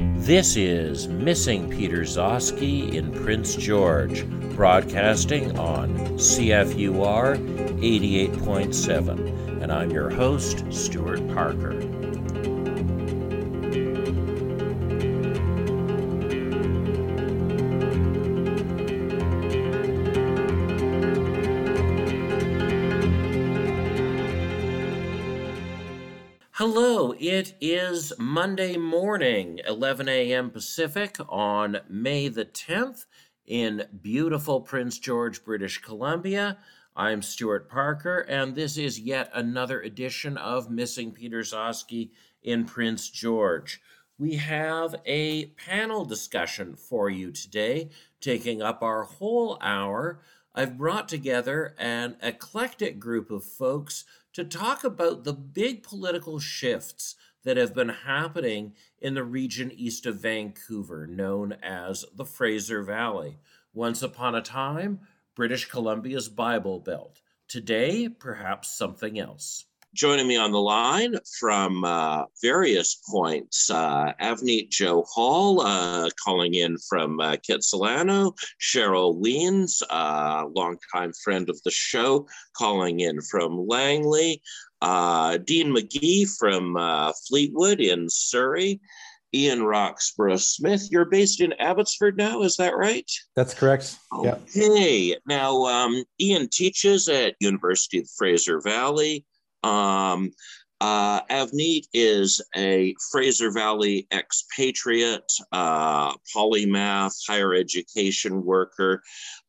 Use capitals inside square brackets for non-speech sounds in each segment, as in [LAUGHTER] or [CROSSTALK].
This is Missing Peter Gzowski in Prince George, broadcasting on CFUR 88.7. And I'm your host, Stuart Parker. Is Monday morning, 11 a.m. Pacific on May the 10th in beautiful Prince George, British Columbia. I'm Stuart Parker, and this is yet another edition of Missing Peter Gzowski in Prince George. We have a panel discussion for you today, taking up our whole hour. I've brought together an eclectic group of folks to talk about the big political shifts that have been happening in the region east of Vancouver, known as the Fraser Valley. Once upon a time, British Columbia's Bible Belt. Today, perhaps something else. Joining me on the line from uh, various points, uh, Avneet Johal, uh, calling in from uh, Kitsilano, Cheryl Wiens, uh, longtime friend of the show, calling in from Langley, uh, Dean McGee from uh, Fleetwood in Surrey, Ian Roxburgh Smith. You're based in Abbotsford now, is that right? That's correct. Okay. Yep. Now, um, Ian teaches at University of Fraser Valley. Um, uh, Avneet is a Fraser Valley expatriate, uh, polymath, higher education worker.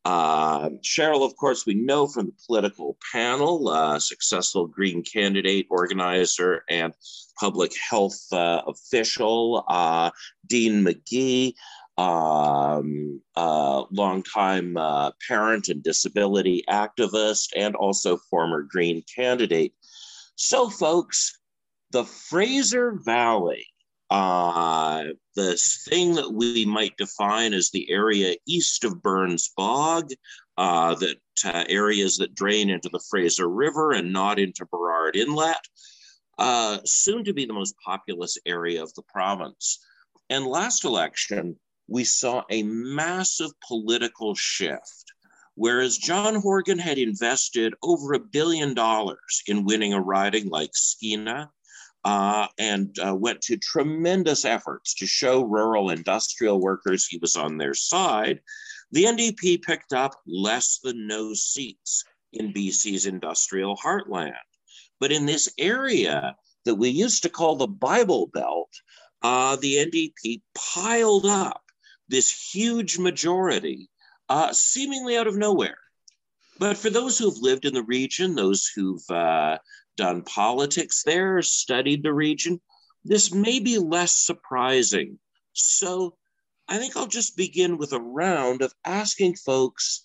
Uh, Cheryl, of course, we know from the political panel, uh, successful Green candidate, organizer, and public health uh, official. Uh, Dean McGee, um, uh, longtime uh, parent and disability activist, and also former Green candidate. So, folks, the Fraser Valley, uh, this thing that we might define as the area east of Burns Bog, uh, that uh, areas that drain into the Fraser River and not into Burrard Inlet, uh, soon to be the most populous area of the province. And last election, we saw a massive political shift Whereas John Horgan had invested over a billion dollars in winning a riding like Skeena uh, and uh, went to tremendous efforts to show rural industrial workers he was on their side, the NDP picked up less than no seats in BC's industrial heartland. But in this area that we used to call the Bible Belt, uh, the NDP piled up this huge majority uh, seemingly out of nowhere. But for those who've lived in the region, those who've uh, done politics there, studied the region, this may be less surprising. So I think I'll just begin with a round of asking folks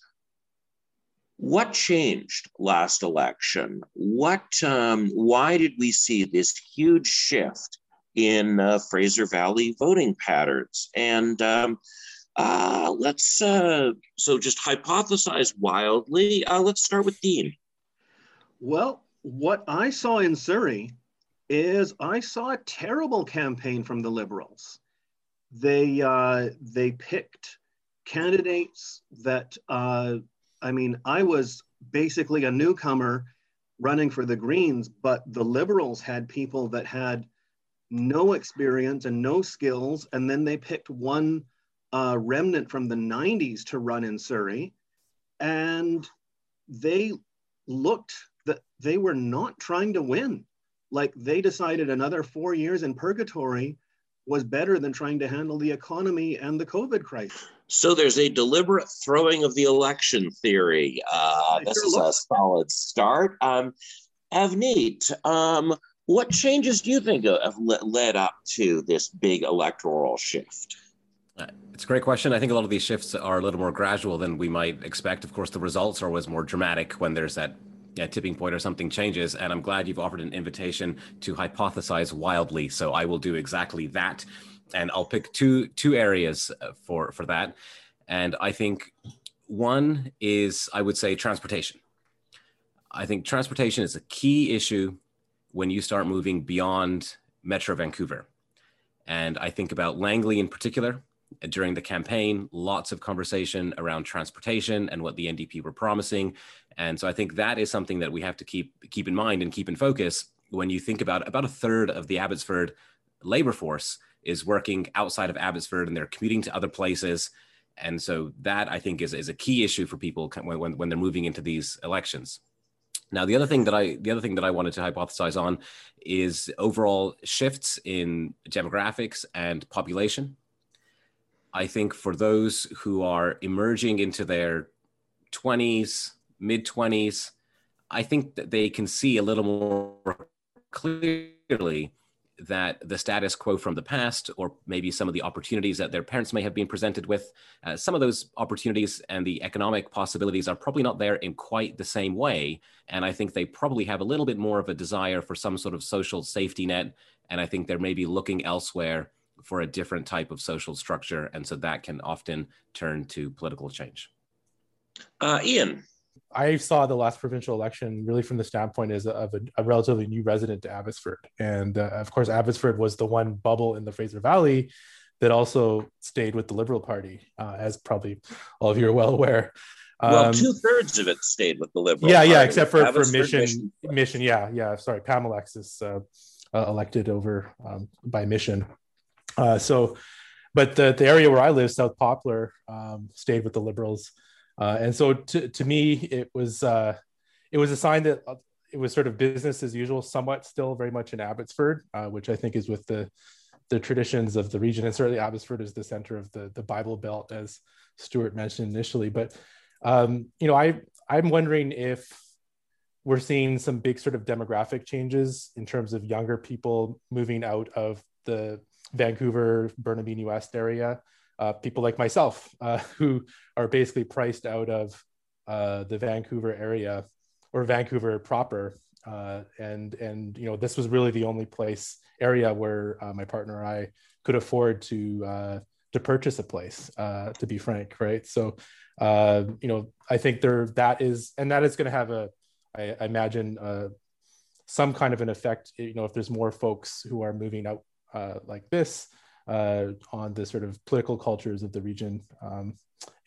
what changed last election? What, um, why did we see this huge shift in uh, Fraser Valley voting patterns? And um, uh, let's uh, so just hypothesize wildly. Uh, let's start with Dean. Well, what I saw in Surrey is I saw a terrible campaign from the Liberals. They uh, they picked candidates that uh, I mean I was basically a newcomer running for the Greens, but the Liberals had people that had no experience and no skills, and then they picked one uh, remnant from the 90s to run in Surrey. And they looked that they were not trying to win. Like they decided another four years in purgatory was better than trying to handle the economy and the COVID crisis. So there's a deliberate throwing of the election theory. Uh, this sure is looks. a solid start. Um, Avneet, um, what changes do you think have led up to this big electoral shift? It's a great question. I think a lot of these shifts are a little more gradual than we might expect. Of course, the results are always more dramatic when there's that yeah, tipping point or something changes. And I'm glad you've offered an invitation to hypothesize wildly. So I will do exactly that, and I'll pick two two areas uh, for for that. And I think one is I would say transportation. I think transportation is a key issue when you start moving beyond Metro Vancouver And I think about Langley in particular. During the campaign, lots of conversation around transportation and what the NDP were promising. And so I think that is something that we have to keep keep in mind and keep in focus when you think about about a third of the Abbotsford labor force is working outside of Abbotsford and they're commuting to other places. And so that I think is, is a key issue for people when, when they're moving into these elections. Now, the other thing that I the other thing that I wanted to hypothesize on is overall shifts in demographics and population. I think for those who are emerging into their 20s, mid 20s, I think that they can see a little more clearly that the status quo from the past, or maybe some of the opportunities that their parents may have been presented with, uh, some of those opportunities and the economic possibilities are probably not there in quite the same way. And I think they probably have a little bit more of a desire for some sort of social safety net. And I think they're maybe looking elsewhere for a different type of social structure. And so that can often turn to political change. Uh, Ian. I saw the last provincial election really from the standpoint as a, of a, a, relatively new resident to Abbotsford, and uh, of course, Abbotsford was the one bubble in the Fraser Valley that also stayed with the Liberal Party, uh, as probably all of you are well aware. Um, well, two thirds of it stayed with the Liberal. Yeah, Party. yeah, except for, for Mission, Mission, Mission. Yeah, yeah. Sorry, Pamela is uh, uh, elected over um, by Mission. Uh, so, but the, the area where I live, South Poplar, um, stayed with the Liberals. Uh, and so to, to me, it was uh, it was a sign that uh, it was sort of business as usual, somewhat still very much in Abbotsford, uh, which I think is with the the traditions of the region. And certainly Abbotsford is the center of the the Bible Belt, as Stuart mentioned initially. But um, you know, I I'm wondering if we're seeing some big sort of demographic changes in terms of younger people moving out of the Vancouver, Burnaby, West area uh, people like myself uh, [LAUGHS] who are basically priced out of uh, the Vancouver area or Vancouver proper. Uh, and and you know this was really the only place area where uh, my partner and I could afford to uh, to purchase a place. to be frank, right? So you know I think there that is and that is going to have a I, I imagine some kind of an effect. You know if there's more folks who are moving out like this uh, on the sort of political cultures of the region um,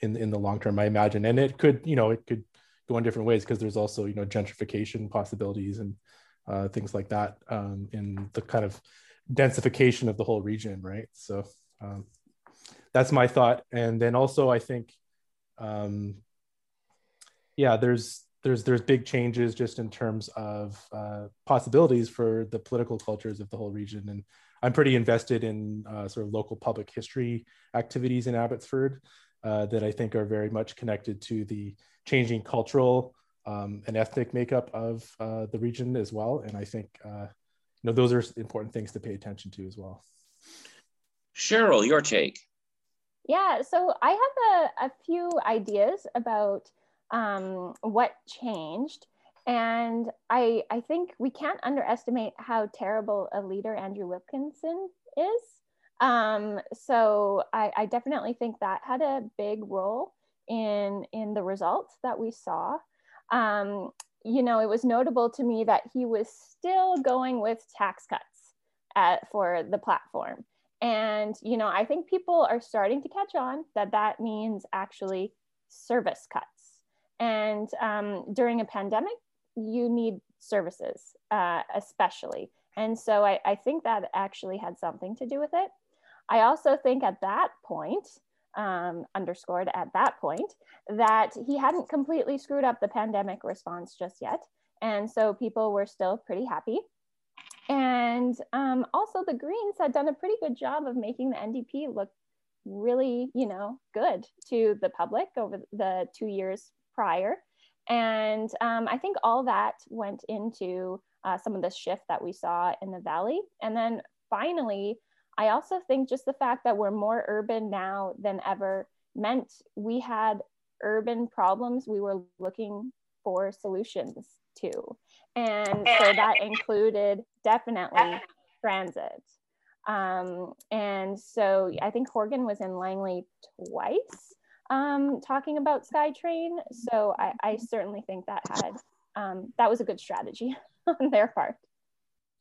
in in the long term, I imagine. And it could, you know, it could go in different ways because there's also, you know, gentrification possibilities and uh, things like that um, in the kind of densification of the whole region, right? So um, that's my thought. And then also, I think, um, yeah, there's there's there's big changes just in terms of uh, possibilities for the political cultures of the whole region and I'm pretty invested in uh, sort of local public history activities in Abbotsford uh, that I think are very much connected to the changing cultural um, and ethnic makeup of uh, the region as well. And I think uh, you know those are important things to pay attention to as well. Cheryl, your take. Yeah, so I have a, a few ideas about um, what changed. And I, I think we can't underestimate how terrible a leader Andrew Wilkinson is. Um, so I, I definitely think that had a big role in in the results that we saw. Um, you know, it was notable to me that he was still going with tax cuts at, for the platform. And, you know, I think people are starting to catch on that that means actually service cuts. And um, during a pandemic, you need services, uh, especially. And so I, I think that actually had something to do with it. I also think at that point, um, underscored at that point, that he hadn't completely screwed up the pandemic response just yet. And so people were still pretty happy. And um, also, the Greens had done a pretty good job of making the NDP look really, you know, good to the public over the two years prior. And um, I think all that went into uh, some of the shift that we saw in the valley. And then finally, I also think just the fact that we're more urban now than ever meant we had urban problems we were looking for solutions to. And so that included definitely transit. Um, and so I think Horgan was in Langley twice um, talking about SkyTrain. So I, I certainly think that had um, that was a good strategy [LAUGHS] on their part.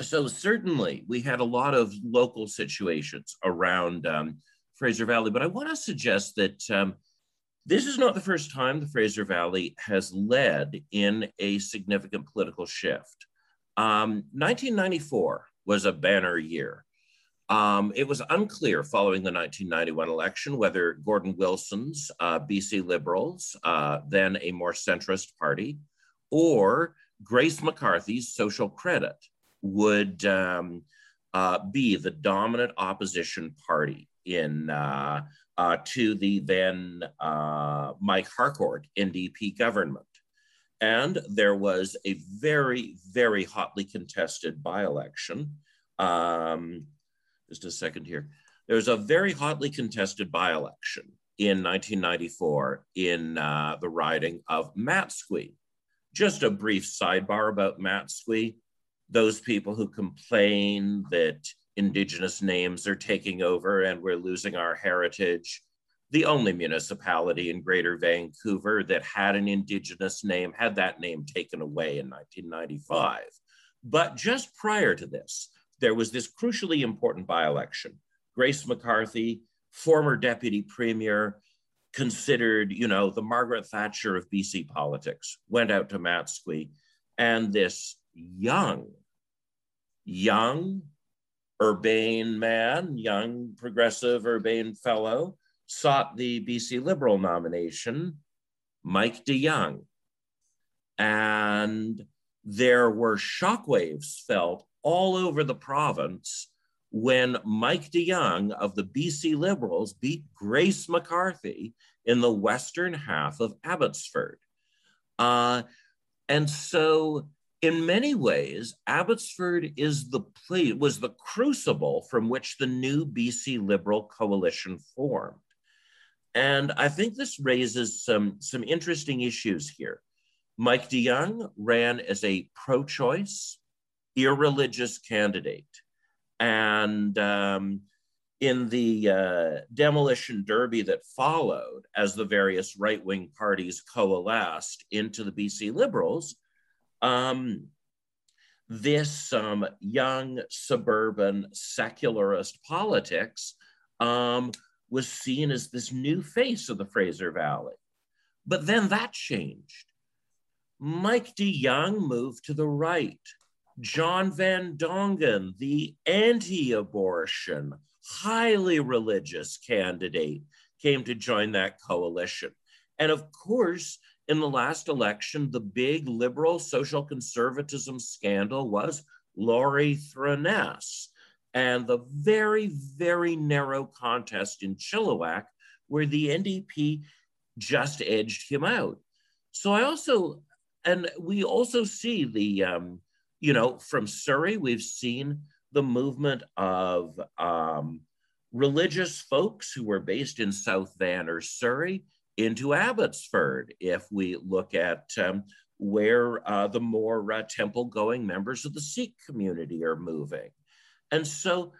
so certainly we had a lot of local situations around um, Fraser Valley, but I want to suggest that um, this is not the first time the Fraser Valley has led in a significant political shift. Um, 1994 was a banner year. Um, it was unclear following the 1991 election whether Gordon Wilson's uh, BC Liberals, uh, then a more centrist party, or Grace McCarthy's Social Credit would um, uh, be the dominant opposition party in uh, uh, to the then uh, Mike Harcourt NDP government. And there was a very, very hotly contested by election. Um, just a second here. There was a very hotly contested by election in 1994 in uh, the riding of Matsqui. Just a brief sidebar about Matsqui. Those people who complain that indigenous names are taking over and we're losing our heritage. The only municipality in Greater Vancouver that had an indigenous name had that name taken away in 1995. But just prior to this, there was this crucially important by election. Grace McCarthy, former deputy premier, considered, you know, the Margaret Thatcher of BC politics, went out to Matsqui, and this young, young, urbane man, young, progressive, urbane fellow, sought the BC Liberal nomination, Mike de Jong. And there were shockwaves felt all over the province when Mike de Jong of the BC Liberals beat Grace McCarthy in the western half of Abbotsford. Uh, and so in many ways, Abbotsford is the place, was the crucible from which the new BC Liberal coalition formed. And I think this raises some, some interesting issues here. Mike de Jong ran as a pro choice, irreligious candidate. And um, in the uh, demolition derby that followed, as the various right wing parties coalesced into the BC Liberals, um, this um, young suburban secularist politics um, was seen as this new face of the Fraser Valley. But then that changed. Mike de Jong moved to the right. John Van Dongen, the anti abortion, highly religious candidate, came to join that coalition. And of course, in the last election, the big liberal social conservatism scandal was Laurie Throness and the very, very narrow contest in Chilliwack where the NDP just edged him out. So I also, and we also see the, um, you know, from Surrey, we've seen the movement of um, religious folks who were based in South Van or Surrey into Abbotsford if we look at um, where uh, the more uh, temple going members of the Sikh community are moving. And so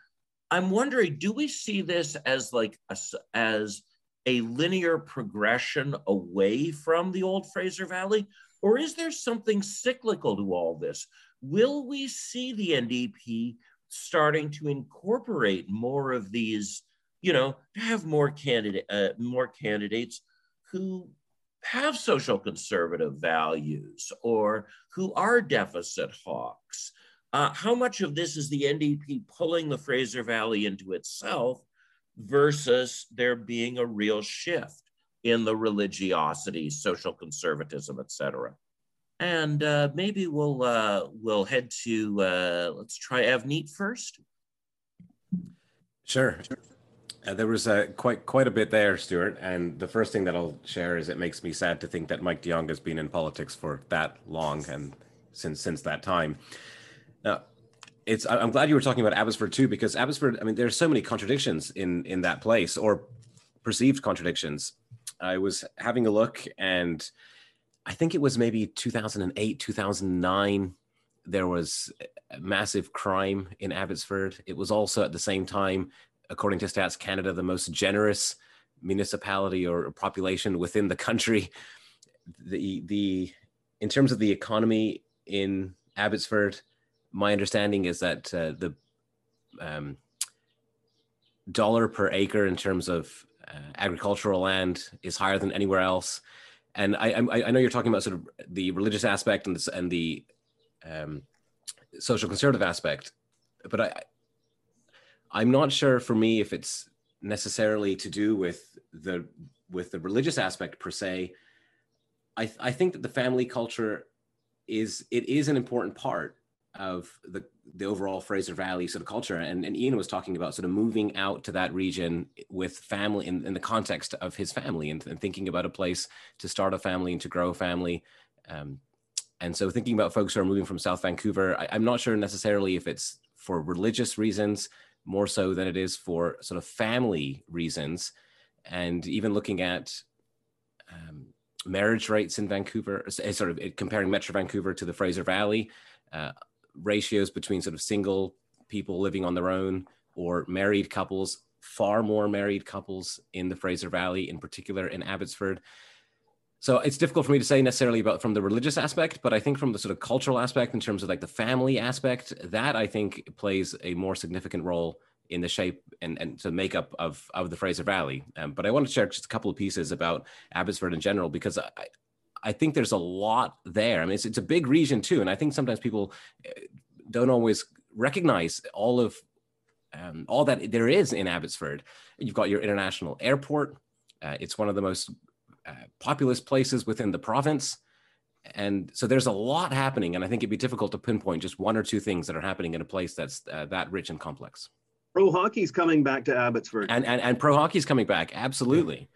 I'm wondering do we see this as like a, as a linear progression away from the old Fraser Valley? Or is there something cyclical to all this? Will we see the NDP starting to incorporate more of these, you know, to have more candidate, uh, more candidates who have social conservative values or who are deficit hawks. Uh, how much of this is the NDP pulling the Fraser Valley into itself versus there being a real shift in the religiosity, social conservatism, et cetera? And uh, maybe we'll uh, we'll head to uh, let's try Avneet first. Sure. Uh, there was quite quite a bit there, Stuart. And the first thing that I'll share is it makes me sad to think that Mike de Jong has been in politics for that long and since since that time. Now, it's I'm glad you were talking about Abbotsford too, because Abbotsford. I mean, there's so many contradictions in in that place or perceived contradictions. I was having a look, and I think it was maybe 2008, 2009. There was massive crime in Abbotsford. It was also at the same time according to Stats Canada, the most generous municipality or population within the country. The the in terms of the economy in Abbotsford, my understanding is that uh, the um, dollar per acre in terms of uh, agricultural land is higher than anywhere else. And I, I, I, know you're talking about sort of the religious aspect and the, and the um, social conservative aspect, but I, I'm not sure for me if it's necessarily to do with the with the religious aspect per se. I, I think that the family culture is it is an important part of the the overall Fraser Valley sort of culture. And, and Ian was talking about sort of moving out to that region with family in, in the context of his family and, and, thinking about a place to start a family and to grow a family. Um, and so thinking about folks who are moving from South Vancouver, I, I'm not sure necessarily if it's for religious reasons more so than it is for sort of family reasons. And even looking at um, marriage rates in Vancouver, eh, sort of comparing Metro Vancouver to the Fraser Valley, uh, ratios between sort of single people living on their own or married couples, far more married couples in the Fraser Valley, in particular in Abbotsford. So it's difficult for me to say necessarily about from the religious aspect, but I think from the sort of cultural aspect in terms of like the family aspect, that I think plays a more significant role in the shape and, and the makeup of, of the Fraser Valley. Um, but I want to share just a couple of pieces about Abbotsford in general, because I, I think there's a lot there. I mean, it's, it's a big region too. And I think sometimes people eh, don't always recognize all of um, all that there is in Abbotsford. You've got your international airport. Uh, it's one of the most uh, populous places within the province. And so there's a lot happening. And I think it'd be difficult to pinpoint just one or two things that are happening in a place that's uh, that rich and complex. Pro hockey's coming back to Abbotsford. And, and, and pro hockey's coming back. Absolutely.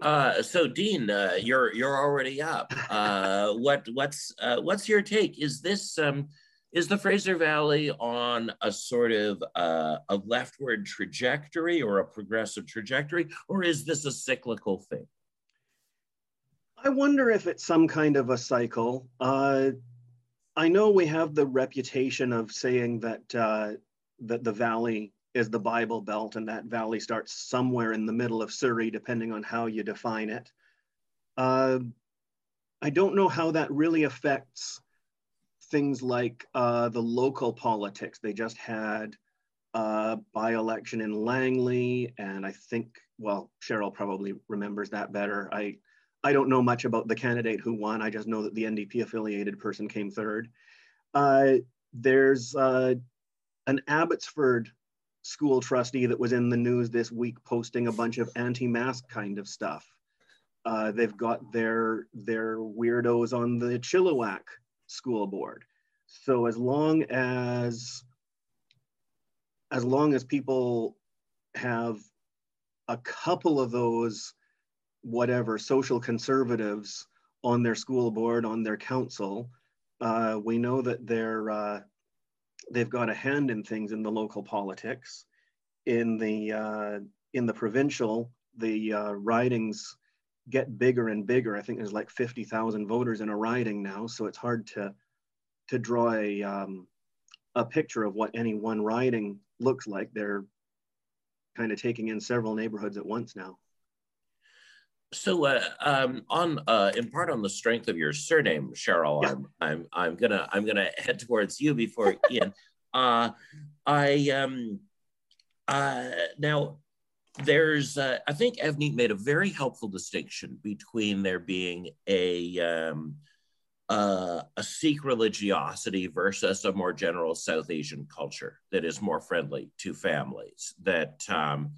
Uh, so Dean, uh, you're you're already up. Uh, [LAUGHS] what what's uh, what's your take? Is this um, is the Fraser Valley on a sort of uh, a leftward trajectory or a progressive trajectory, or is this a cyclical thing? I wonder if it's some kind of a cycle. Uh, I know we have the reputation of saying that uh, that the valley is the Bible Belt, and that valley starts somewhere in the middle of Surrey, depending on how you define it. Uh, I don't know how that really affects things like uh, the local politics. They just had a by-election in Langley, and I think, well, Cheryl probably remembers that better. I, I don't know much about the candidate who won. I just know that the NDP affiliated person came third. Uh, there's uh, an Abbotsford school trustee that was in the news this week posting a bunch of anti-mask kind of stuff. Uh, they've got their their weirdos on the Chilliwack school board. So as long as as long as people have a couple of those whatever social conservatives on their school board on their council, uh, we know that they're uh, they've got a hand in things in the local politics. In the uh, in the provincial, the uh, ridings get bigger and bigger. I think there's like 50,000 voters in a riding now, so it's hard to to draw a um, a picture of what any one riding looks like. They're kind of taking in several neighborhoods at once now. So, uh, um, on uh, in part on the strength of your surname, Cheryl, yeah. I'm I'm I'm gonna I'm gonna head towards you before [LAUGHS] Ian. Uh, I um, uh, now there's uh, I think Avneet made a very helpful distinction between there being a um, uh, a Sikh religiosity versus a more general South Asian culture that is more friendly to families. That um,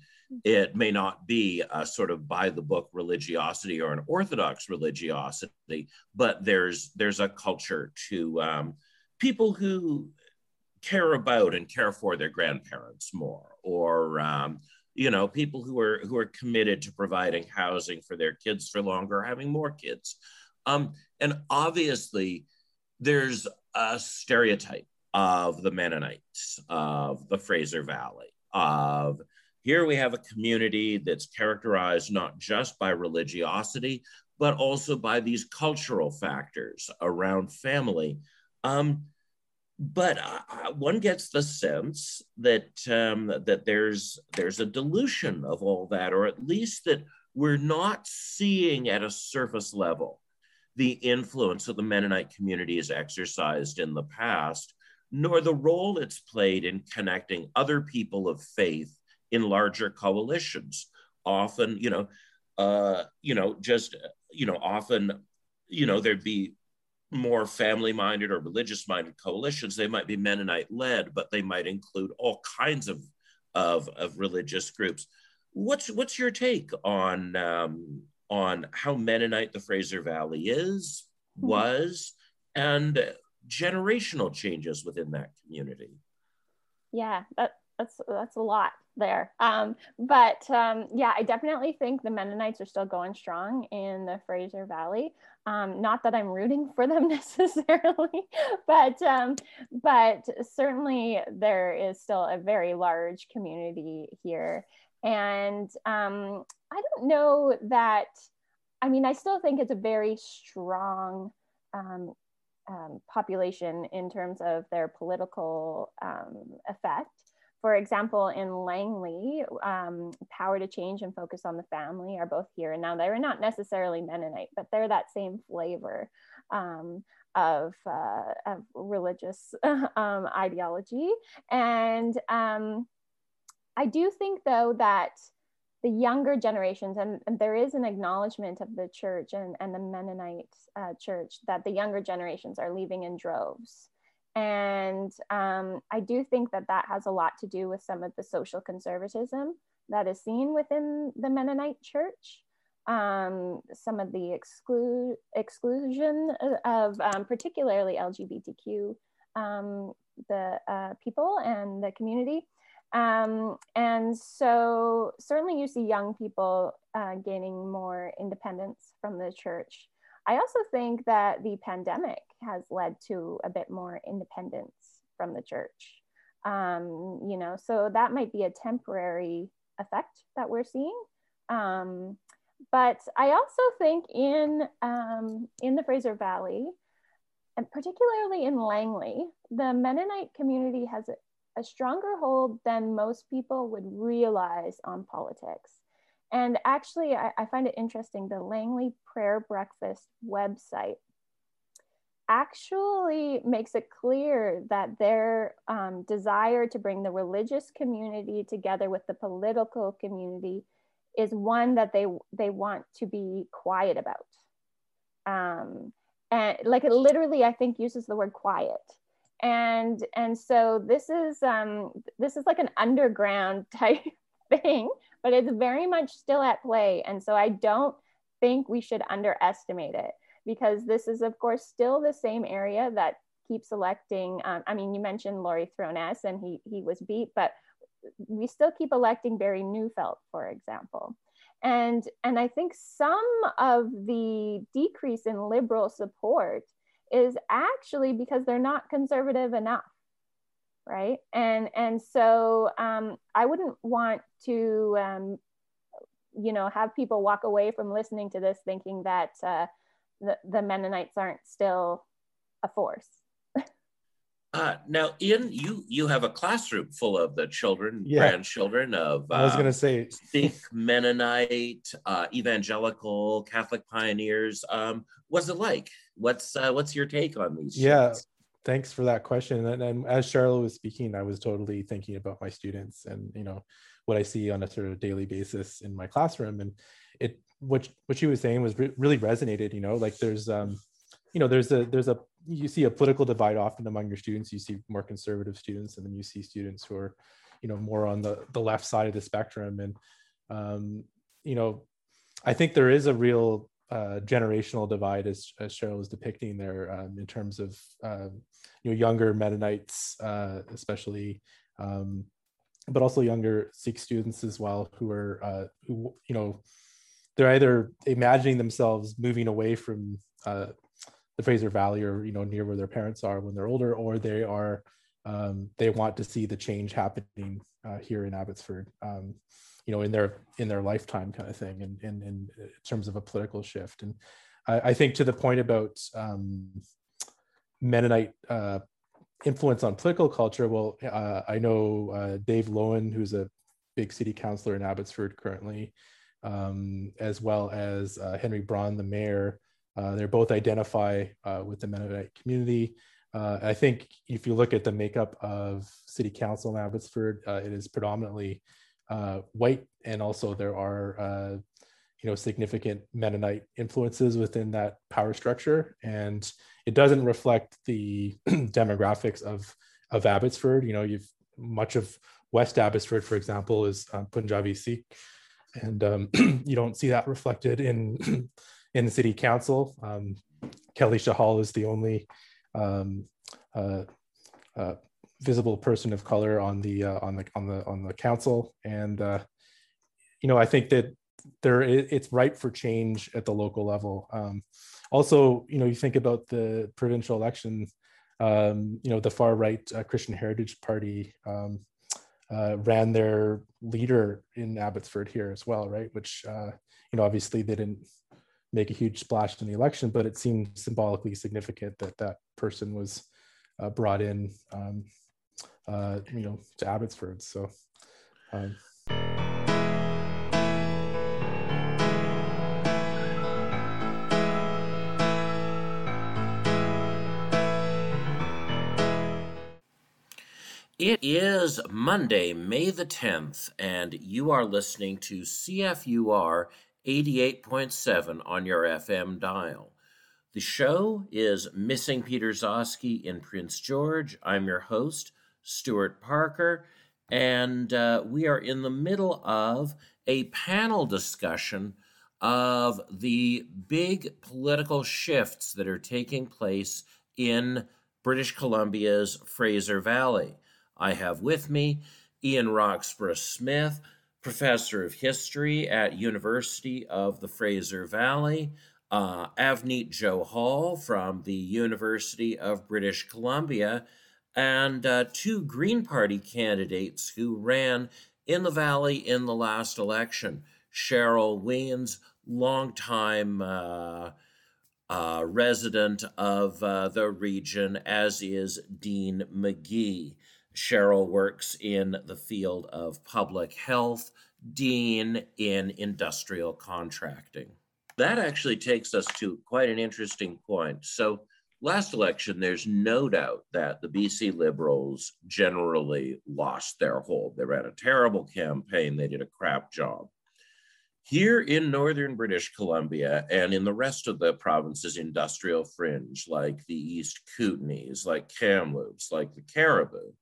it may not be a sort of by the book religiosity or an orthodox religiosity but there's there's a culture to um, people who care about and care for their grandparents more or um, you know people who are who are committed to providing housing for their kids for longer having more kids. Um, and obviously there's a stereotype of the mennonites of the fraser valley of here we have a community that's characterized not just by religiosity, but also by these cultural factors around family. Um, but one gets the sense that um, that there's there's a dilution of all that, or at least that we're not seeing at a surface level the influence of the Mennonite community has exercised in the past nor the role it's played in connecting other people of faith in larger coalitions. Often, you know, uh, you know, just you know, often, you know, there'd be more family minded or religious minded coalitions. They might be Mennonite led, but they might include all kinds of of, of religious groups. What's what's your take on um, on how Mennonite the Fraser Valley is, mm-hmm. was, and generational changes within that community? Yeah, that, that's that's a lot there. Um, but um, yeah, I definitely think the Mennonites are still going strong in the Fraser Valley. Um, not that I'm rooting for them [LAUGHS] necessarily, but um, but certainly there is still a very large community here, and um, I don't know that. I mean, I still think it's a very strong um, population in terms of their political effect. For example, in Langley, um, Power to Change and Focus on the Family are both here. And now they're not necessarily Mennonite, but they're that same flavor um, of, uh, of religious [LAUGHS] um, ideology. And um, I do think, though, that the younger generations, and, and, there is an acknowledgement of the church and, and the Mennonite uh, church that the younger generations are leaving in droves. And um, I do think that that has a lot to do with some of the social conservatism that is seen within the Mennonite church. Um, some of the exclude, exclusion of um, particularly LGBTQ, um, the uh, people and the community. Um, and so certainly you see young people uh, gaining more independence from the church. I also think that the pandemic has led to a bit more independence from the church. Um, you know, so that might be a temporary effect that we're seeing. Um, but I also think in um, in the Fraser Valley, and particularly in Langley, the Mennonite community has a, a stronger hold than most people would realize on politics. And actually, I, I find it interesting the Langley Prayer Breakfast website actually makes it clear that their um, desire to bring the religious community together with the political community is one that they they want to be quiet about. Um, and like it literally i think uses the word quiet. And and so this is um, this is like an underground [LAUGHS] type thing but it's very much still at play and so i don't think we should underestimate it because this is, of course, still the same area that keeps electing. Um, I mean, you mentioned Laurie Throness and he, he was beat, but we still keep electing Barry Neufeld, for example. And, and I think some of the decrease in liberal support is actually because they're not conservative enough right and and so um, i wouldn't want to um, you know have people walk away from listening to this thinking that uh, the, the Mennonites aren't still a force. uh, now, ian you you have a classroom full of the children, yeah. grandchildren of I was going to say Sikh, Mennonite, uh, evangelical, Catholic pioneers. Um, what's it like? What's uh, what's your take on these? Yeah, thanks for that question. And, and as Charlotte was speaking, I was totally thinking about my students and you know what I see on a sort of daily basis in my classroom, and it what what she was saying was re- really resonated you know like there's um you know there's a there's a you see a political divide often among your students. You see more conservative students and then you see students who are you know more on the the left side of the spectrum. And um you know i think there is a real uh, generational divide as, as cheryl was depicting there um, in terms of uh, you know younger mennonites uh, especially um, but also younger sikh students as well who are uh, who you know they're either imagining themselves moving away from uh, the Fraser Valley or you know near where their parents are when they're older, or they are um, they want to see the change happening uh, here in Abbotsford, um, you know, in their in their lifetime kind of thing, and in, in, in, terms of a political shift. And I, I think to the point about um, Mennonite uh, influence on political culture, well, uh, I know uh, Dave Loewen, who's a big city councilor in Abbotsford currently um, as well as uh, Henry Braun, the mayor. Uh, they're both identify uh, with the Mennonite community. uh, I think if you look at the makeup of city council in Abbotsford, it is predominantly white, and also there are you know significant Mennonite influences within that power structure, and it doesn't reflect the [CLEARS THROAT] demographics of of Abbotsford. You know, you've much of West Abbotsford, for example, is um, Punjabi Sikh, and um, [CLEARS THROAT] you don't see that reflected in [CLEARS THROAT] in the city council. Um, Kelly Chahal is the only um, uh, uh, visible person of color on the uh, on the on the on the council, and uh, you know I think that there it's ripe for change at the local level. Um, also, you know, you think about the provincial election. Um, you know, the far right uh, Christian Heritage Party um, uh, ran their leader in Abbotsford here as well, right? Which you know, obviously they didn't make a huge splash in the election, but it seemed symbolically significant that that person was uh, brought in, um, uh, you know, to Abbotsford. So. It is Monday, May the 10th, and you are listening to CFUR 88.7 on your FM dial. The show is Missing Peter Gzowski in Prince George. I'm your host, Stuart Parker, and uh, we are in the middle of a panel discussion of the big political shifts that are taking place in British Columbia's Fraser Valley. I have with me Ian Roxburgh Smith, professor of history at University of the Fraser Valley, uh, Avneet Johal from the University of British Columbia, and uh, two Green Party candidates who ran in the Valley in the last election. Cheryl Wiens, longtime uh, uh, resident of uh, the region, as is Dean McGee. Cheryl works in the field of public health, Dean in industrial contracting. That actually takes us to quite an interesting point. So, last election, there's no doubt that the BC Liberals generally lost their hold. They ran a terrible campaign, they did a crap job. Here in northern British Columbia and in the rest of the province's industrial fringe, like the East Kootenays, like Kamloops, like the Cariboo,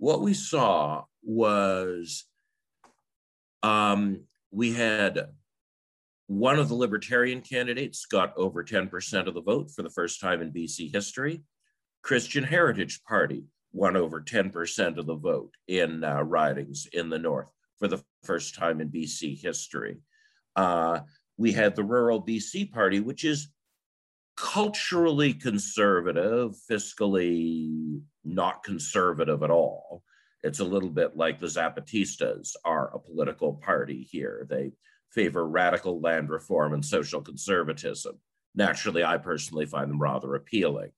what we saw was um, we had one of the libertarian candidates got over 10% of the vote for the first time in BC history. Christian Heritage Party won over 10% of the vote in uh, ridings in the North for the first time in BC history. Uh, we had the Rural BC Party, which is culturally conservative, fiscally not conservative at all. It's a little bit like the Zapatistas are a political party here. They favor radical land reform and social conservatism. Naturally, I personally find them rather appealing.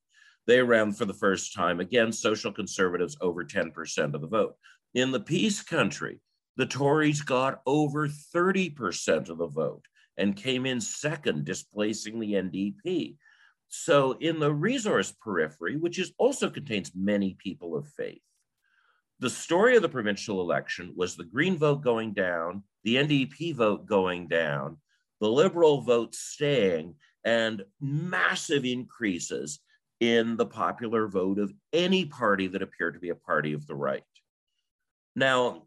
They ran for the first time, again, social conservatives over 10% of the vote. In the peace country, the Tories got over 30% of the vote and came in second, displacing the NDP. So, in the resource periphery, which is also contains many people of faith, the story of the provincial election was the Green vote going down, the NDP vote going down, the Liberal vote staying, and massive increases in the popular vote of any party that appeared to be a party of the right. Now,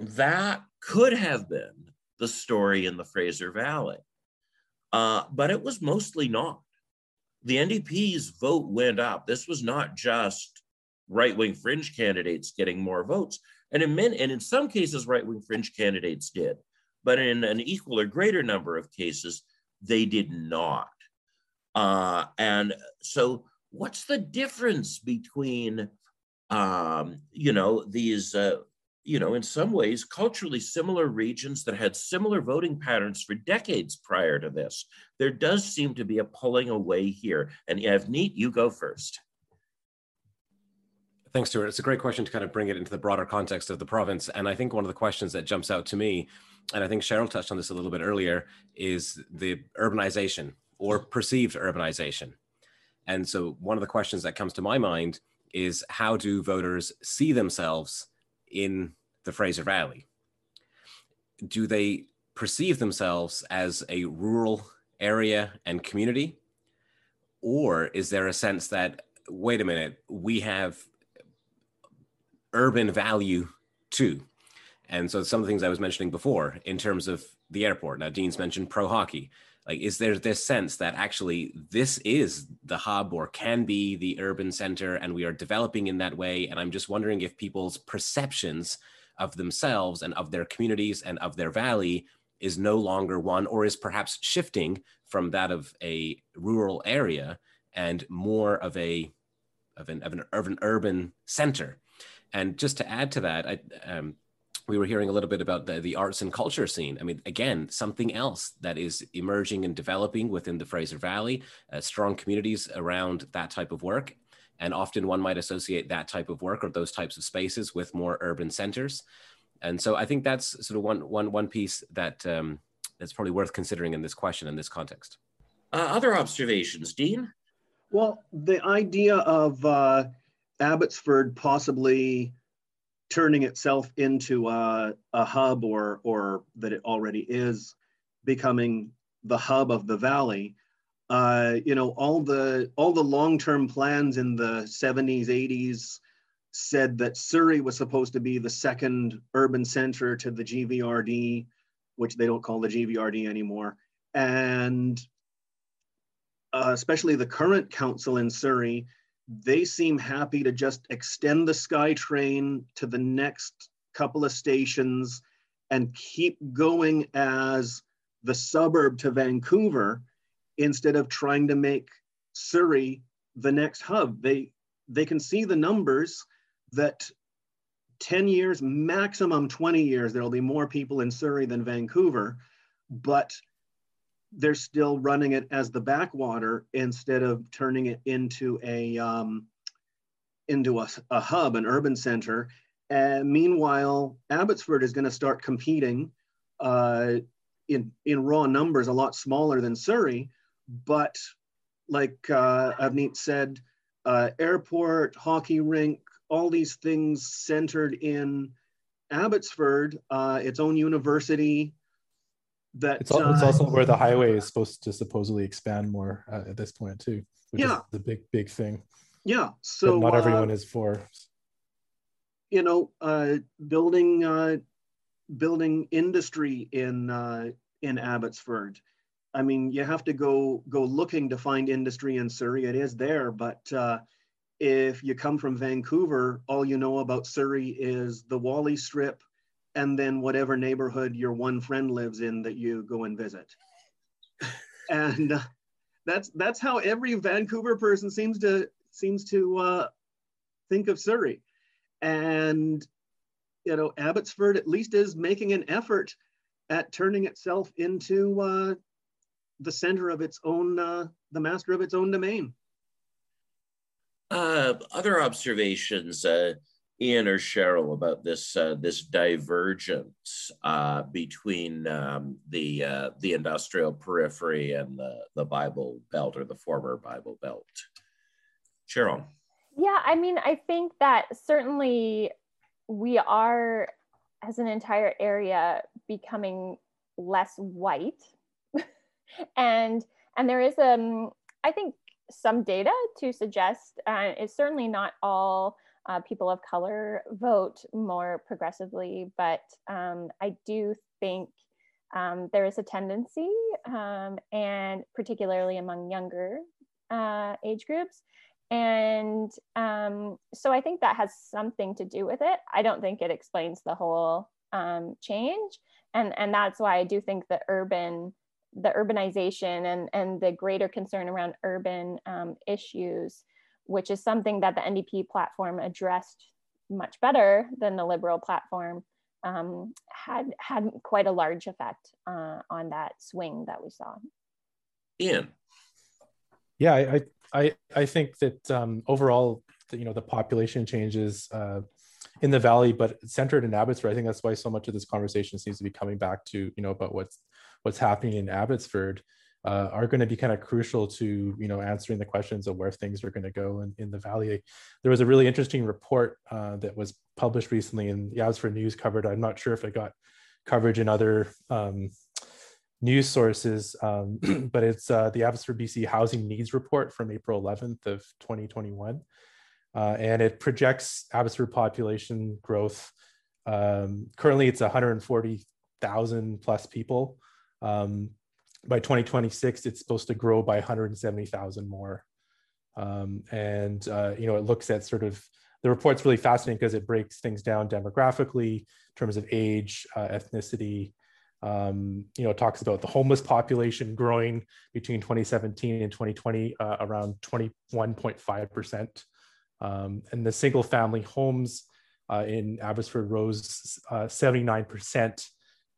that could have been the story in the Fraser Valley, uh, but it was mostly not the NDP's vote went up. This was not just right wing fringe candidates getting more votes. And in, and in some cases, right wing fringe candidates did. But in an equal or greater number of cases, they did not. Uh, and so, what's the difference between, um, you know, these uh, you know, in some ways, culturally similar regions that had similar voting patterns for decades prior to this. There does seem to be a pulling away here. And Avneet, you go first. Thanks, Stuart. It's a great question to kind of bring it into the broader context of the province. And I think one of the questions that jumps out to me, and I think Cheryl touched on this a little bit earlier, is the urbanization or perceived urbanization. And so one of the questions that comes to my mind is how do voters see themselves in the Fraser Valley? Do they perceive themselves as a rural area and community? Or is there a sense that, wait a minute, we have urban value too? And so some of the things I was mentioning before in terms of the airport. Now, Dean's mentioned pro hockey. Like, is there this sense that actually this is the hub or can be the urban center and we are developing in that way? And I'm just wondering if people's perceptions of themselves and of their communities and of their valley is no longer one or is perhaps shifting from that of a rural area and more of a of an, of an urban urban center and just to add to that I, um, we were hearing a little bit about the, the arts and culture scene. I mean, again, something else that is emerging and developing within the Fraser Valley, uh, strong communities around that type of work. And often one might associate that type of work or those types of spaces with more urban centers. And so I think that's sort of one, one, one piece that um, that's probably worth considering in this question in this context. Uh, other observations, Dean? Well, the idea of uh, Abbotsford possibly turning itself into a, a hub or, or that it already is becoming the hub of the valley. Uh, you know, all the all the long-term plans in the 70s, 80s said that Surrey was supposed to be the second urban center to the GVRD, which they don't call the GVRD anymore. And uh, especially the current council in Surrey they seem happy to just extend the SkyTrain to the next couple of stations and keep going as the suburb to Vancouver instead of trying to make Surrey the next hub. They they can see the numbers that 10 years, maximum 20 years, there'll be more people in Surrey than Vancouver, but they're still running it as the backwater instead of turning it into a um, into a, a hub, an urban center. And meanwhile, Abbotsford is going to start competing uh, in in raw numbers, a lot smaller than Surrey, but like uh, Avneet said, uh, airport, hockey rink, all these things centered in Abbotsford, uh, its own university, that it's, uh, it's also where the highway is supposed to supposedly expand more uh, at this point too which yeah. is the big big thing. Yeah so not everyone uh, is for you know uh, building uh, building industry in uh, in abbotsford. I mean you have to go go looking to find industry in surrey. It is there but if you come from vancouver all you know about surrey is the whalley strip and then whatever neighborhood your one friend lives in that you go and visit. [LAUGHS] and uh, that's that's how every Vancouver person seems to seems to uh, think of Surrey. And you know, Abbotsford at least is making an effort at turning itself into uh, the center of its own, uh, the master of its own domain. Uh, other observations. Ian or Cheryl about this uh, this divergence uh, between um, the uh, the industrial periphery and the the Bible Belt or the former Bible Belt. Cheryl. Yeah, I mean, I think that certainly we are, as an entire area, becoming less white, [LAUGHS] and and there is um I think some data to suggest uh, it's certainly not all uh, people of color vote more progressively, but um, I do think um, there is a tendency, um, and particularly among younger uh, age groups. And um, so I think that has something to do with it. I don't think it explains the whole um, change. And, and that's why I do think the urban the urbanization and, and the greater concern around urban um, issues which is something that the NDP platform addressed much better than the Liberal platform, um, had had quite a large effect uh, on that swing that we saw. Ian. Yeah, I I I think that um, overall, you know, the population changes uh, in the valley, but centered in Abbotsford. I think that's why so much of this conversation seems to be coming back to you know about what's what's happening in Abbotsford. Uh, are going to be kind of crucial to you know answering the questions of where things are going to go in, in the valley. There was a really interesting report uh, that was published recently, and the Abbotsford News covered. I'm not sure if it got coverage in other um, news sources, um, [CLEARS THROAT] but it's uh, the Abbotsford BC Housing Needs Report from April 11th of 2021, uh, and it projects Abbotsford population growth. Um, currently, it's 140,000 plus people. Um, by 2026, it's supposed to grow by 170,000 more. Um, and, uh, you know, it looks at sort of, the report's really fascinating because it breaks things down demographically in terms of age, uh, ethnicity. Um, you know, it talks about the homeless population growing between 2017 and 2020 uh, around 21.5%. Um, and the single family homes uh, in Abbotsford rose 79%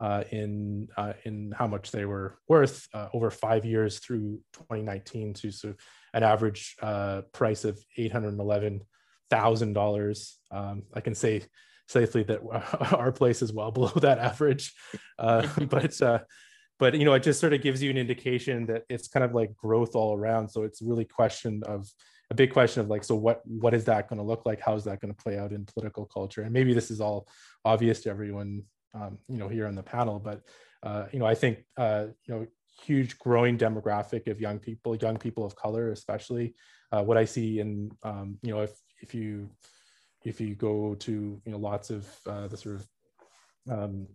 uh, in uh, in how much they were worth uh, over five years through 2019 to so an average uh, price of eight hundred eleven thousand um, dollars. I can say safely that [LAUGHS] our place is well [LAUGHS] below that average, uh, [LAUGHS] but but you know it just sort of gives you an indication that it's kind of like growth all around. So it's really question of a big question of like so what what is that going to look like? How is that going to play out in political culture? And maybe this is all obvious to everyone um, you know, here on the panel. But uh, you know, I think uh, you know, huge growing demographic of young people, young people of color, especially. Uh, what I see in um, you know, if if you if you go to you know lots of uh, the sort of um,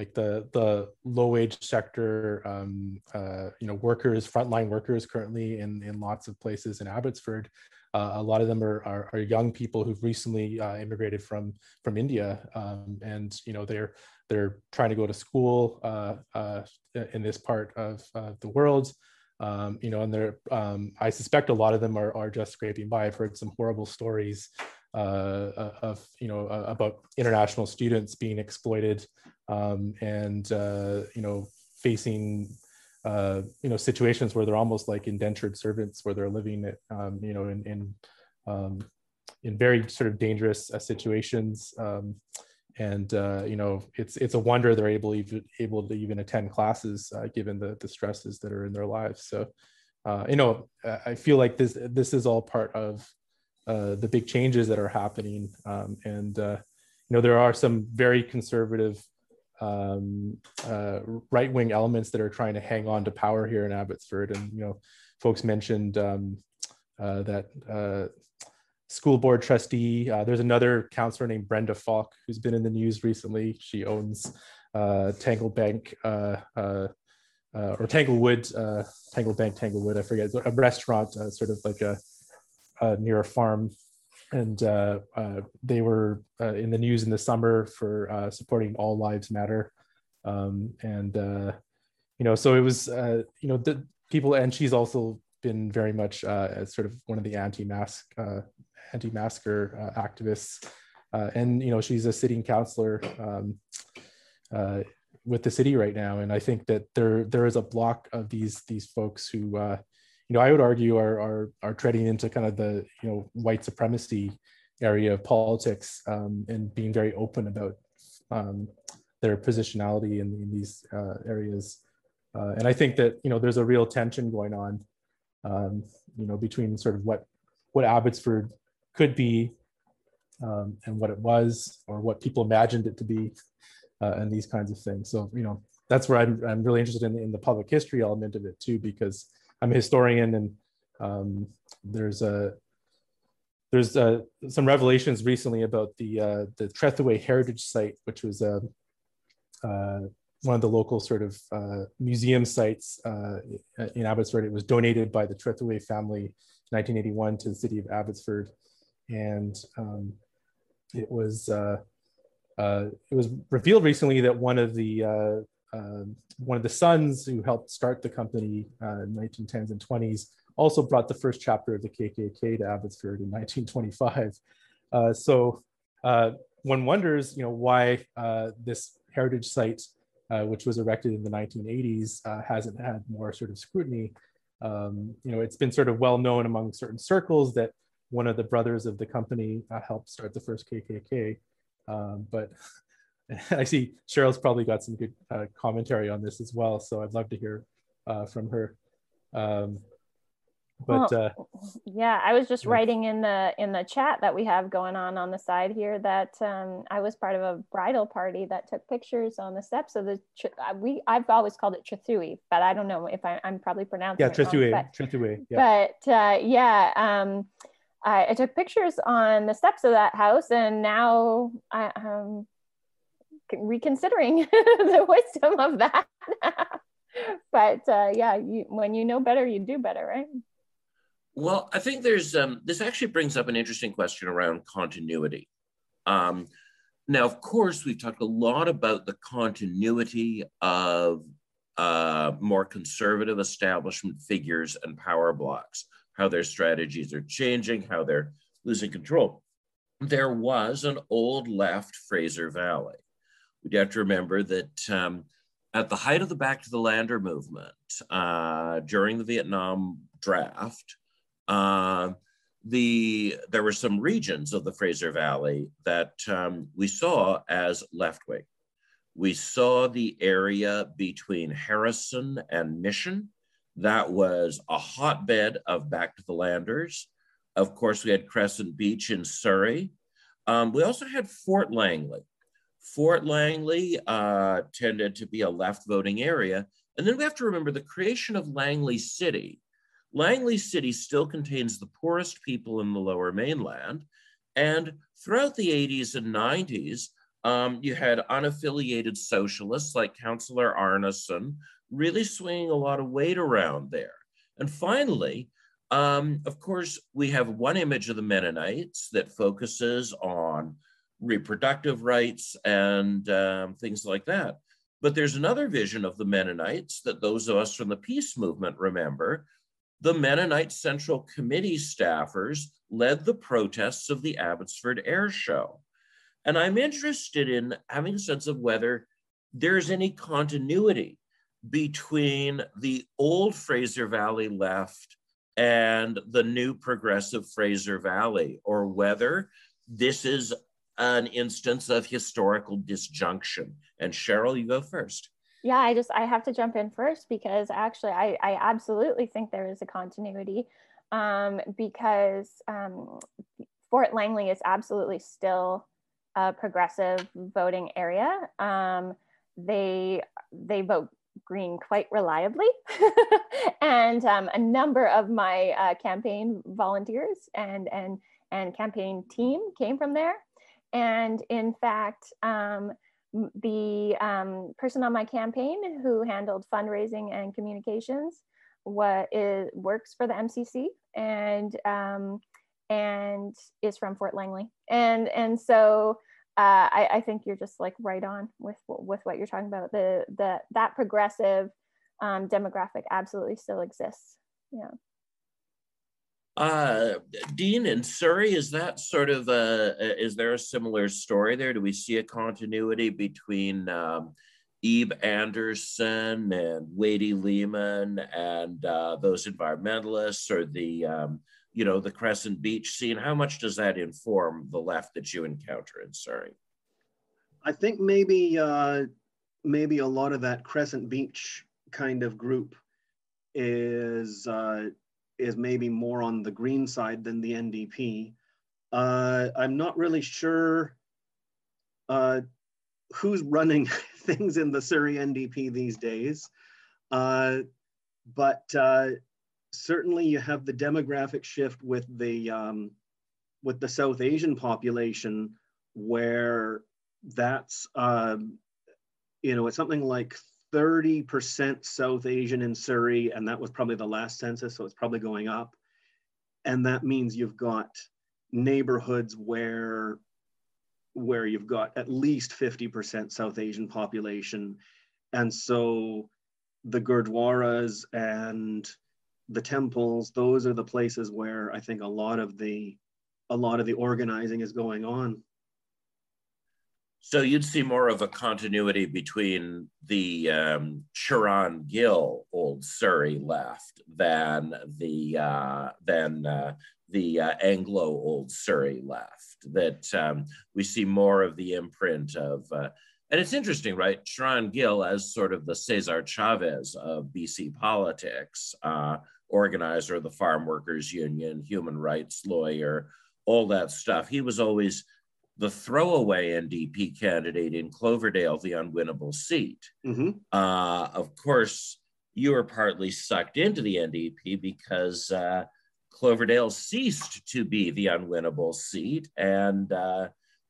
like the the low wage sector, um, uh, you know, workers, frontline workers currently in in lots of places in Abbotsford. Uh, a lot of them are, are, are, young people who've recently uh, immigrated from from India, um, and you know they're they're trying to go to school uh, uh in this part of the world. Um, you know, and they're um, I suspect a lot of them are are just scraping by. I've heard some horrible stories uh, of you know about international students being exploited um, and you know facing uh, you know situations where they're almost like indentured servants where they're living um, you know in in, um, in very sort of dangerous uh, situations um, and uh, you know it's it's a wonder they're able even able to even attend classes uh, given the the stresses that are in their lives. So uh, you know I feel like this this is all part of uh, the big changes that are happening um, and you know there are some very conservative um, uh, right wing elements that are trying to hang on to power here in Abbotsford. And you know, folks mentioned um, uh, that uh, school board trustee. Uh, there's another counselor named Brenda Falk who's been in the news recently. She owns uh, Tangle Bank. Uh, or Tanglewood, Tangle Bank, Tanglewood, I forget, a restaurant, sort of like a near a farm and uh, uh, they were uh, in the news in the summer for uh, supporting All Lives Matter, um, and uh, you know, so it was uh, you know the people, and she's also been very much as sort of one of the anti-mask anti-masker activists, and you know, she's a sitting councilor. Um, with the city right now, and I think that there there is a block of these these folks who you know, I would argue are are are treading into kind of the you know white supremacy area of politics um, and being very open about um, their positionality in, in these uh, areas. Uh, and I think that you know there's a real tension going on, um, you know, between sort of what what Abbotsford could be um, and what it was, or what people imagined it to be, uh, and these kinds of things. So you know that's where I'm I'm really interested in, in the public history element of it too, because I'm a historian, and um, there's a there's uh, some revelations recently about the uh, the Trethewey Heritage Site, which was uh, uh, one of the local sort of uh, museum sites uh, in Abbotsford. It was donated by the Trethewey family in 1981 to the city of Abbotsford, and um, it was it was revealed recently that one of the one of the sons who helped start the company uh, in 1910s and 20s also brought the first chapter of the KKK to Abbotsford in 1925. Uh, so uh, one wonders, you know, why uh, this heritage site, uh, which was erected in the 1980s, hasn't had more sort of scrutiny. Um, you know, it's been sort of well known among certain circles that one of the brothers of the company helped start the first KKK. Um, but [LAUGHS] I see Cheryl's probably got some good uh, commentary on this as well. So I'd love to hear uh, from her. Um, but well, uh, yeah i was just yeah. writing in the in the chat that we have going on on the side here that um, i was part of a bridal party that took pictures on the steps of the we i've always called it Trithui, but i don't know if I, am probably pronouncing yeah Trethui, but, Trethui, yeah. but uh, yeah um, I, I, took pictures on the steps of that house and now i um, reconsidering [LAUGHS] the wisdom of that but uh, yeah you, when you know better you do better right well, I think there's um, this actually brings up an interesting question around continuity. Um, now, of course, we've talked a lot about the continuity of uh, more conservative establishment figures and power blocks, how their strategies are changing, how they're losing control. There was an old left Fraser Valley. We have to remember that um, at the height of the Back to the Lander movement uh, during the Vietnam draft, uh, the there were some regions of the Fraser Valley that um, we saw as left wing. We saw the area between Harrison and Mission. That was a hotbed of back to the landers. Of course, we had Crescent Beach in Surrey. Um, we also had Fort Langley. Fort Langley uh, tended to be a left voting area. And then we have to remember the creation of Langley City Langley City still contains the poorest people in the lower mainland. And throughout the 80s and 90s, um, you had unaffiliated socialists like Councillor Arneson really swinging a lot of weight around there. And finally, um, of course, we have one image of the Mennonites that focuses on reproductive rights and um, things like that. But there's another vision of the Mennonites that those of us from the peace movement remember, the Mennonite Central Committee staffers led the protests of the Abbotsford Air Show. And I'm interested in having a sense of whether there's any continuity between the old Fraser Valley left and the new progressive Fraser Valley, or whether this is an instance of historical disjunction. And Cheryl, you go first. Yeah i just i have to jump in first because actually i i absolutely think there is a continuity um, because um, fort langley is absolutely still a progressive voting area. Um, they they vote green quite reliably. [LAUGHS] And um, a number of my uh, campaign volunteers and and and campaign team came from there and in fact um, the um, person on my campaign who handled fundraising and communications what is works for the MCC and um, and is from Fort Langley. And and so uh, I, I, think you're just like right on with with what you're talking about. The the that progressive um, demographic absolutely still exists. Yeah uh, Dean in Surrey, is that sort of a, is there a similar story there? Do we see a continuity between um, Ebe Anderson and Wadey Lehman and uh, those environmentalists or the, um, you know, the Crescent Beach scene? How much does that inform the left that you encounter in Surrey? I think maybe, uh, maybe a lot of that Crescent Beach kind of group is uh, is maybe more on the green side than the NDP. Uh, I'm not really sure uh, who's running [LAUGHS] things in the Surrey NDP these days, uh, but uh, certainly you have the demographic shift with the um, with the South Asian population, where that's um, you know it's something like 30% South Asian in Surrey, and that was probably the last census, so it's probably going up. And that means you've got neighborhoods where where you've got at least 50% South Asian population. And so the Gurdwaras and the temples, those are the places where I think a lot of the a lot of the organizing is going on. So you'd see more of a continuity between the um, Charan Gill old Surrey left than the uh, than uh, the uh, Anglo old Surrey left. That um, we see more of the imprint of uh, and it's interesting, right? Charan Gill, as sort of the Cesar Chavez of BC politics, uh, organizer of the Farm Workers Union, human rights lawyer, all that stuff. He was always the throwaway NDP candidate in Cloverdale, the unwinnable seat. Mm-hmm. Uh, of course, you were partly sucked into the NDP because uh, Cloverdale ceased to be the unwinnable seat, and uh,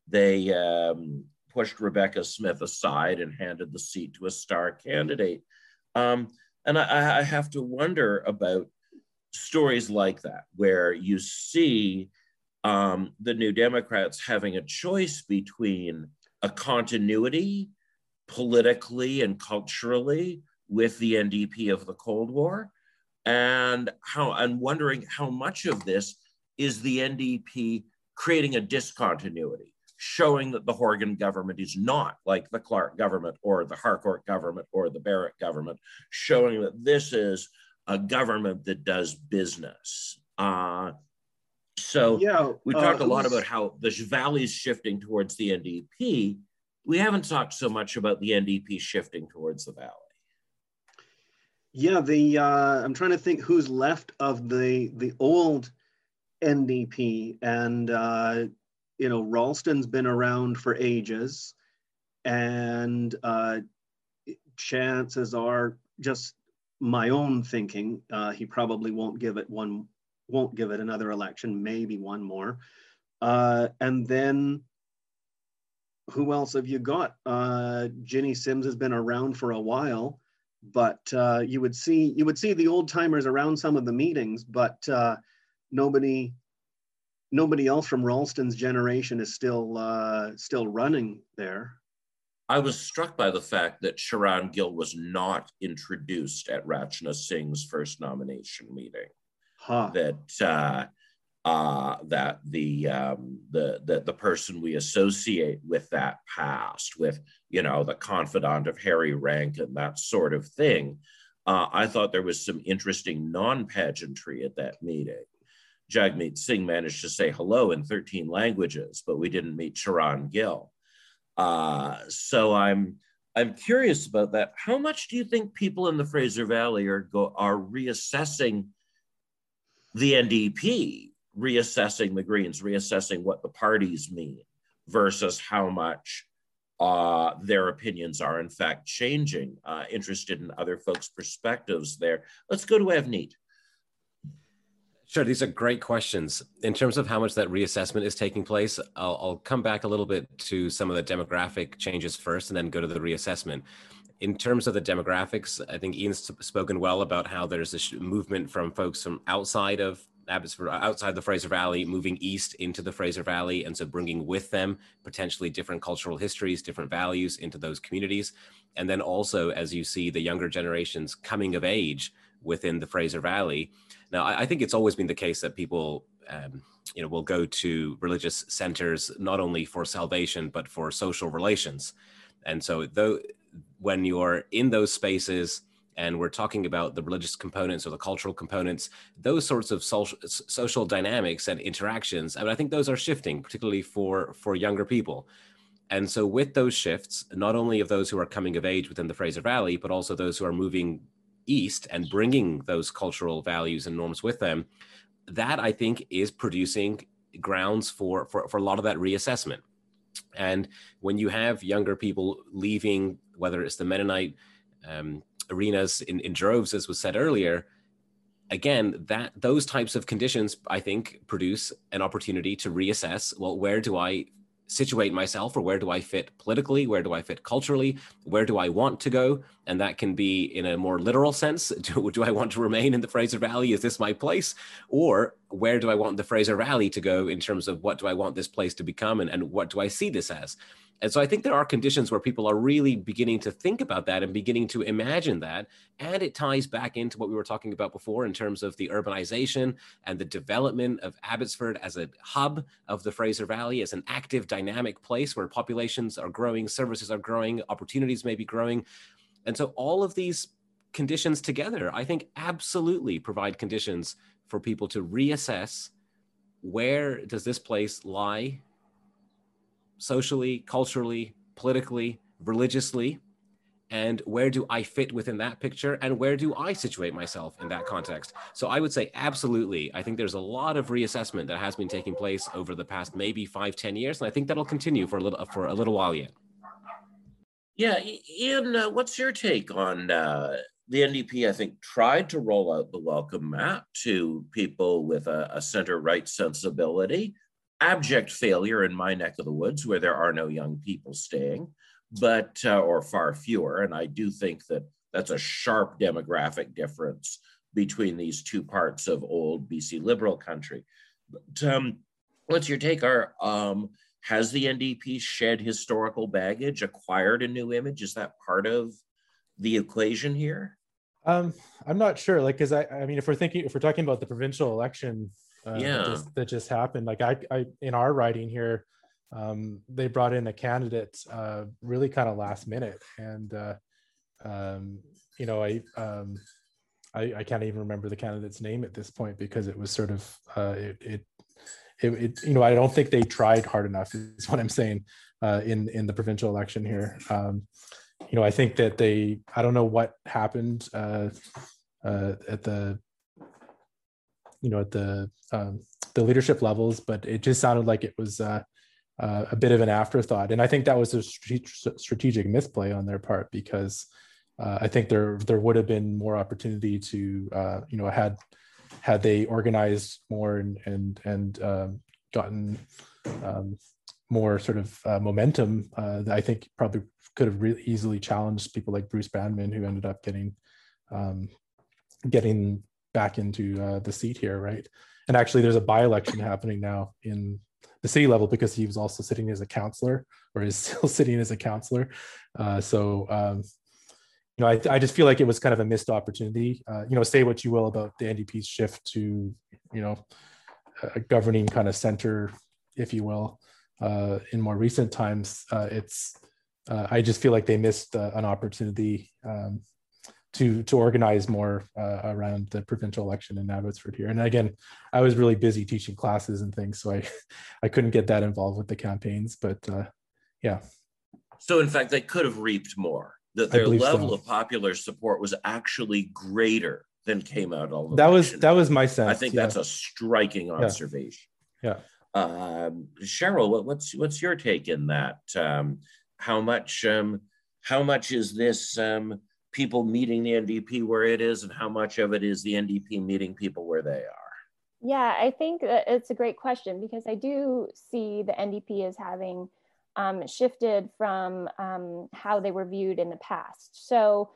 they um, pushed Rebecca Smith aside and handed the seat to a star candidate. Um, and I, I have to wonder about stories like that, where you see um, the New Democrats having a choice between a continuity politically and culturally with the NDP of the Cold War, and how and wondering how much of this is the NDP creating a discontinuity, showing that the Horgan government is not like the Clark government or the Harcourt government or the Barrett government, showing that this is a government that does business. Uh, so yeah, we talked uh, a lot about how the valley is shifting towards the NDP. We haven't talked so much about the NDP shifting towards the valley. Yeah, the uh, I'm trying to think who's left of the the old NDP, and uh, you know Ralston's been around for ages, and uh, chances are just my own thinking. Uh, he probably won't give it one won't give it another election, maybe one more. Uh, and then who else have you got? Uh, Jinny Sims has been around for a while, but uh, you would see you would see the old timers around some of the meetings, but uh, nobody nobody else from Ralston's generation is still uh, still running there. I was struck by the fact that Charan Gill was not introduced at Rachna Singh's first nomination meeting huh. that uh, uh, that the um, the the the person we associate with that past, with you know the confidant of Harry Rankin, that sort of thing. Uh, I thought there was some interesting non-pageantry at that meeting. Jagmeet Singh managed to say hello in 13 languages, but we didn't meet Charan Gill. Uh, so I'm I'm curious about that. How much do you think people in the Fraser Valley are go, are reassessing the NDP reassessing the Greens, reassessing what the parties mean versus how much uh, their opinions are in fact changing. Uh, interested in other folks' perspectives there. Let's go to Avneet. Sure, these are great questions. In terms of how much that reassessment is taking place, I'll, I'll, come back a little bit to some of the demographic changes first and then go to the reassessment in terms of the demographics, I think Ian's spoken well about how there's this movement from folks from outside of Abbotsford, outside the Fraser Valley, moving east into the Fraser Valley, and so bringing with them potentially different cultural histories, different values into those communities. And then also, as you see the younger generations coming of age within the Fraser Valley. Now, I, I think it's always been the case that people, um, you know, will go to religious centers not only for salvation but for social relations. And so, though when you're in those spaces and we're talking about the religious components or the cultural components, those sorts of social, social dynamics and interactions, I mean, I think those are shifting, particularly for for younger people. And so, with those shifts, not only of those who are coming of age within the Fraser Valley, but also those who are moving east and bringing those cultural values and norms with them, that I think is producing grounds for for, for a lot of that reassessment. And when you have younger people leaving whether it's the Mennonite um, arenas in, in droves, as was said earlier, again, that those types of conditions, I think, produce an opportunity to reassess. Well, where do I situate myself, or where do I fit politically? Where do I fit culturally? Where do I want to go? And that can be in a more literal sense. [LAUGHS] Do, do I want to remain in the Fraser Valley? Is this my place? Or where do I want the Fraser Valley to go in terms of what do I want this place to become, and, and what do I see this as? And so I think there are conditions where people are really beginning to think about that and beginning to imagine that. And it ties back into what we were talking about before in terms of the urbanization and the development of Abbotsford as a hub of the Fraser Valley, as an active, dynamic place where populations are growing, services are growing, opportunities may be growing. And so all of these conditions together, I think absolutely provide conditions for people to reassess where does this place lie socially, culturally, politically, religiously and where do I fit within that picture and where do I situate myself in that context? So I would say absolutely. I think there's a lot of reassessment that has been taking place over the past maybe five, ten years, and I think that'll continue for a little for a little while yet. Yeah, Ian, uh, what's your take on uh, the NDP? I think tried to roll out the welcome mat to people with a, a center right sensibility. Abject failure in my neck of the woods, where there are no young people staying but uh, or far fewer. And I do think that that's a sharp demographic difference between these two parts of old BC liberal country. But um, what's your take? Are um, has the NDP shed historical baggage, acquired a new image? Is that part of the equation here? Um, I'm not sure. Like, because I, I mean, if we're thinking, if we're talking about the provincial election, uh, yeah, that just, that just happened. Like, I, I, in our writing here, um, they brought in a candidate uh, really kind of last minute, and uh, um, you know, I, um, I, I can't even remember the candidate's name at this point because it was sort of uh, it, it, it, it, you know, I don't think they tried hard enough. Is what I'm saying uh, in in the provincial election here. Um, you know, I think that they, I don't know what happened uh, uh, at the, you know, at the um, the leadership levels, but it just sounded like it was uh, uh, a bit of an afterthought. And I think that was a strategic misplay on their part because uh, I think there there would have been more opportunity to uh, you know had had they organized more and and and um, gotten um, more sort of uh, momentum. Uh, I think probably could have really easily challenged people like Bruce Banman, who ended up getting um, getting back into uh, the seat here, right? And actually, there's a by election [LAUGHS] happening now in the city level because he was also sitting as a counselor or is [LAUGHS] still sitting as a counselor. Uh, so, um, you know, I, I just feel like it was kind of a missed opportunity. Uh, you know, say what you will about the NDP's shift to, you know, a governing kind of center, if you will, uh, in more recent times. Uh, it's, uh, I just feel like they missed an opportunity um, to to organize more uh, around the provincial election in Abbotsford here. And again, I was really busy teaching classes and things, so I [LAUGHS] I couldn't get that involved with the campaigns. But uh, yeah. So in fact, they could have reaped more. That their level so. of popular support was actually greater than came out all. That was that was my sense. I think yeah. that's a striking observation. Yeah. yeah. Um, Cheryl, what, what's what's your take in that? Um, how much um, how much is this um, people meeting the NDP where it is and how much of it is the NDP meeting people where they are? Yeah, I think it's a great question because I do see the NDP as having um, shifted from um, how they were viewed in the past. So,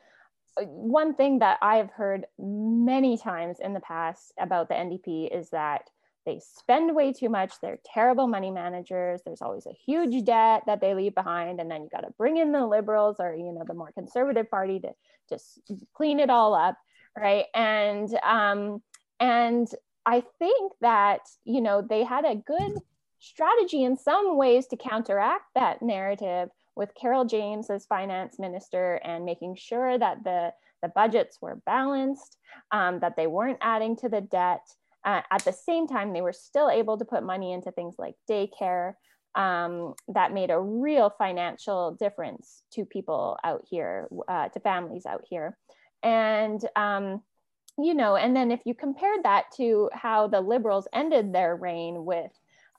uh, one thing that I've heard many times in the past about the NDP is that they spend way too much they're terrible money managers there's always a huge debt that they leave behind and then you got to bring in the liberals or you know the more conservative party to just clean it all up right? And um and i think that you know they had a good strategy in some ways to counteract that narrative with Carole James as finance minister and making sure that the the budgets were balanced um, that they weren't adding to the debt uh, at the same time, they were still able to put money into things like daycare um, that made a real financial difference to people out here, uh, to families out here. And, um, you know, and then if you compared that to how the liberals ended their reign with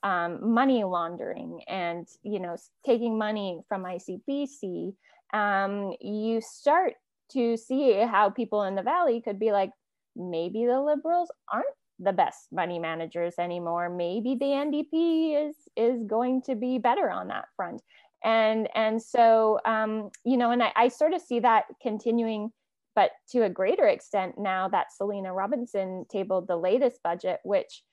um, money laundering and, you know, taking money from ICBC, um, you start to see how people in the valley could be like, maybe the liberals aren't the best money managers anymore. Maybe the ndp is is going to be better on that front. And and so um, you know and I, I sort of see that continuing but to a greater extent now that selina robinson tabled the latest budget which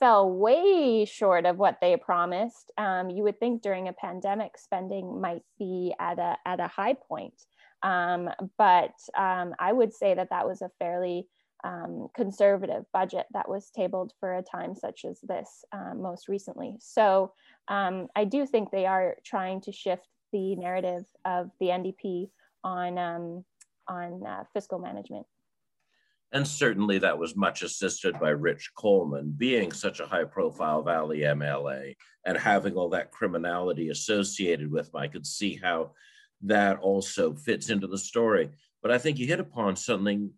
fell way short of what they promised. Um, you would think during a pandemic spending might be at a at a high point. Um, but um, i would say that that was a fairly um, conservative budget that was tabled for a time such as this um, most recently. So um, I do think they are trying to shift the narrative of the NDP on um, on uh, fiscal management. And certainly that was much assisted by Rich Coleman being such a high profile Valley MLA and having all that criminality associated with him. I could see how that also fits into the story. But I think you hit upon something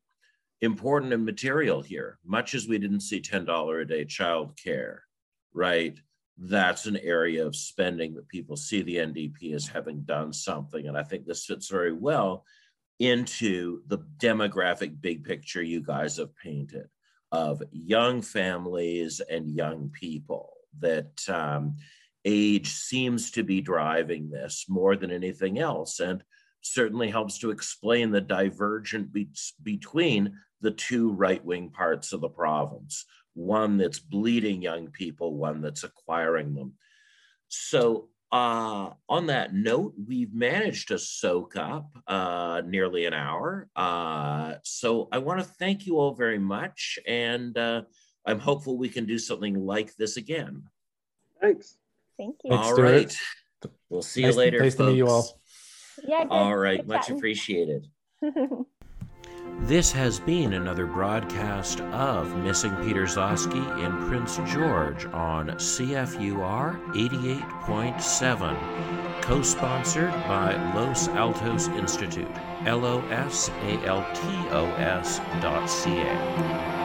important and material here. Much as we didn't see $10 a day child care, right? That's an area of spending that people see the NDP as having done something. And I think this fits very well into the demographic big picture you guys have painted of young families and young people that um, age seems to be driving this more than anything else and certainly helps to explain the divergent be- between the two right-wing parts of the province one that's bleeding young people one that's acquiring them so uh, on that note, we've managed to soak up uh, nearly an hour. Uh, so I want to thank you all very much. And uh, I'm hopeful we can do something like this again. Thanks. Thank you. All right. We'll see nice, you later. Nice folks. to meet you all. Yeah. Good. All right. Good much chatting. appreciated. [LAUGHS] This has been another broadcast of Missing Peter Gzowski in Prince George on CFUR 88.7, co sponsored by Los Altos Institute, L O S A L T O S dot C A.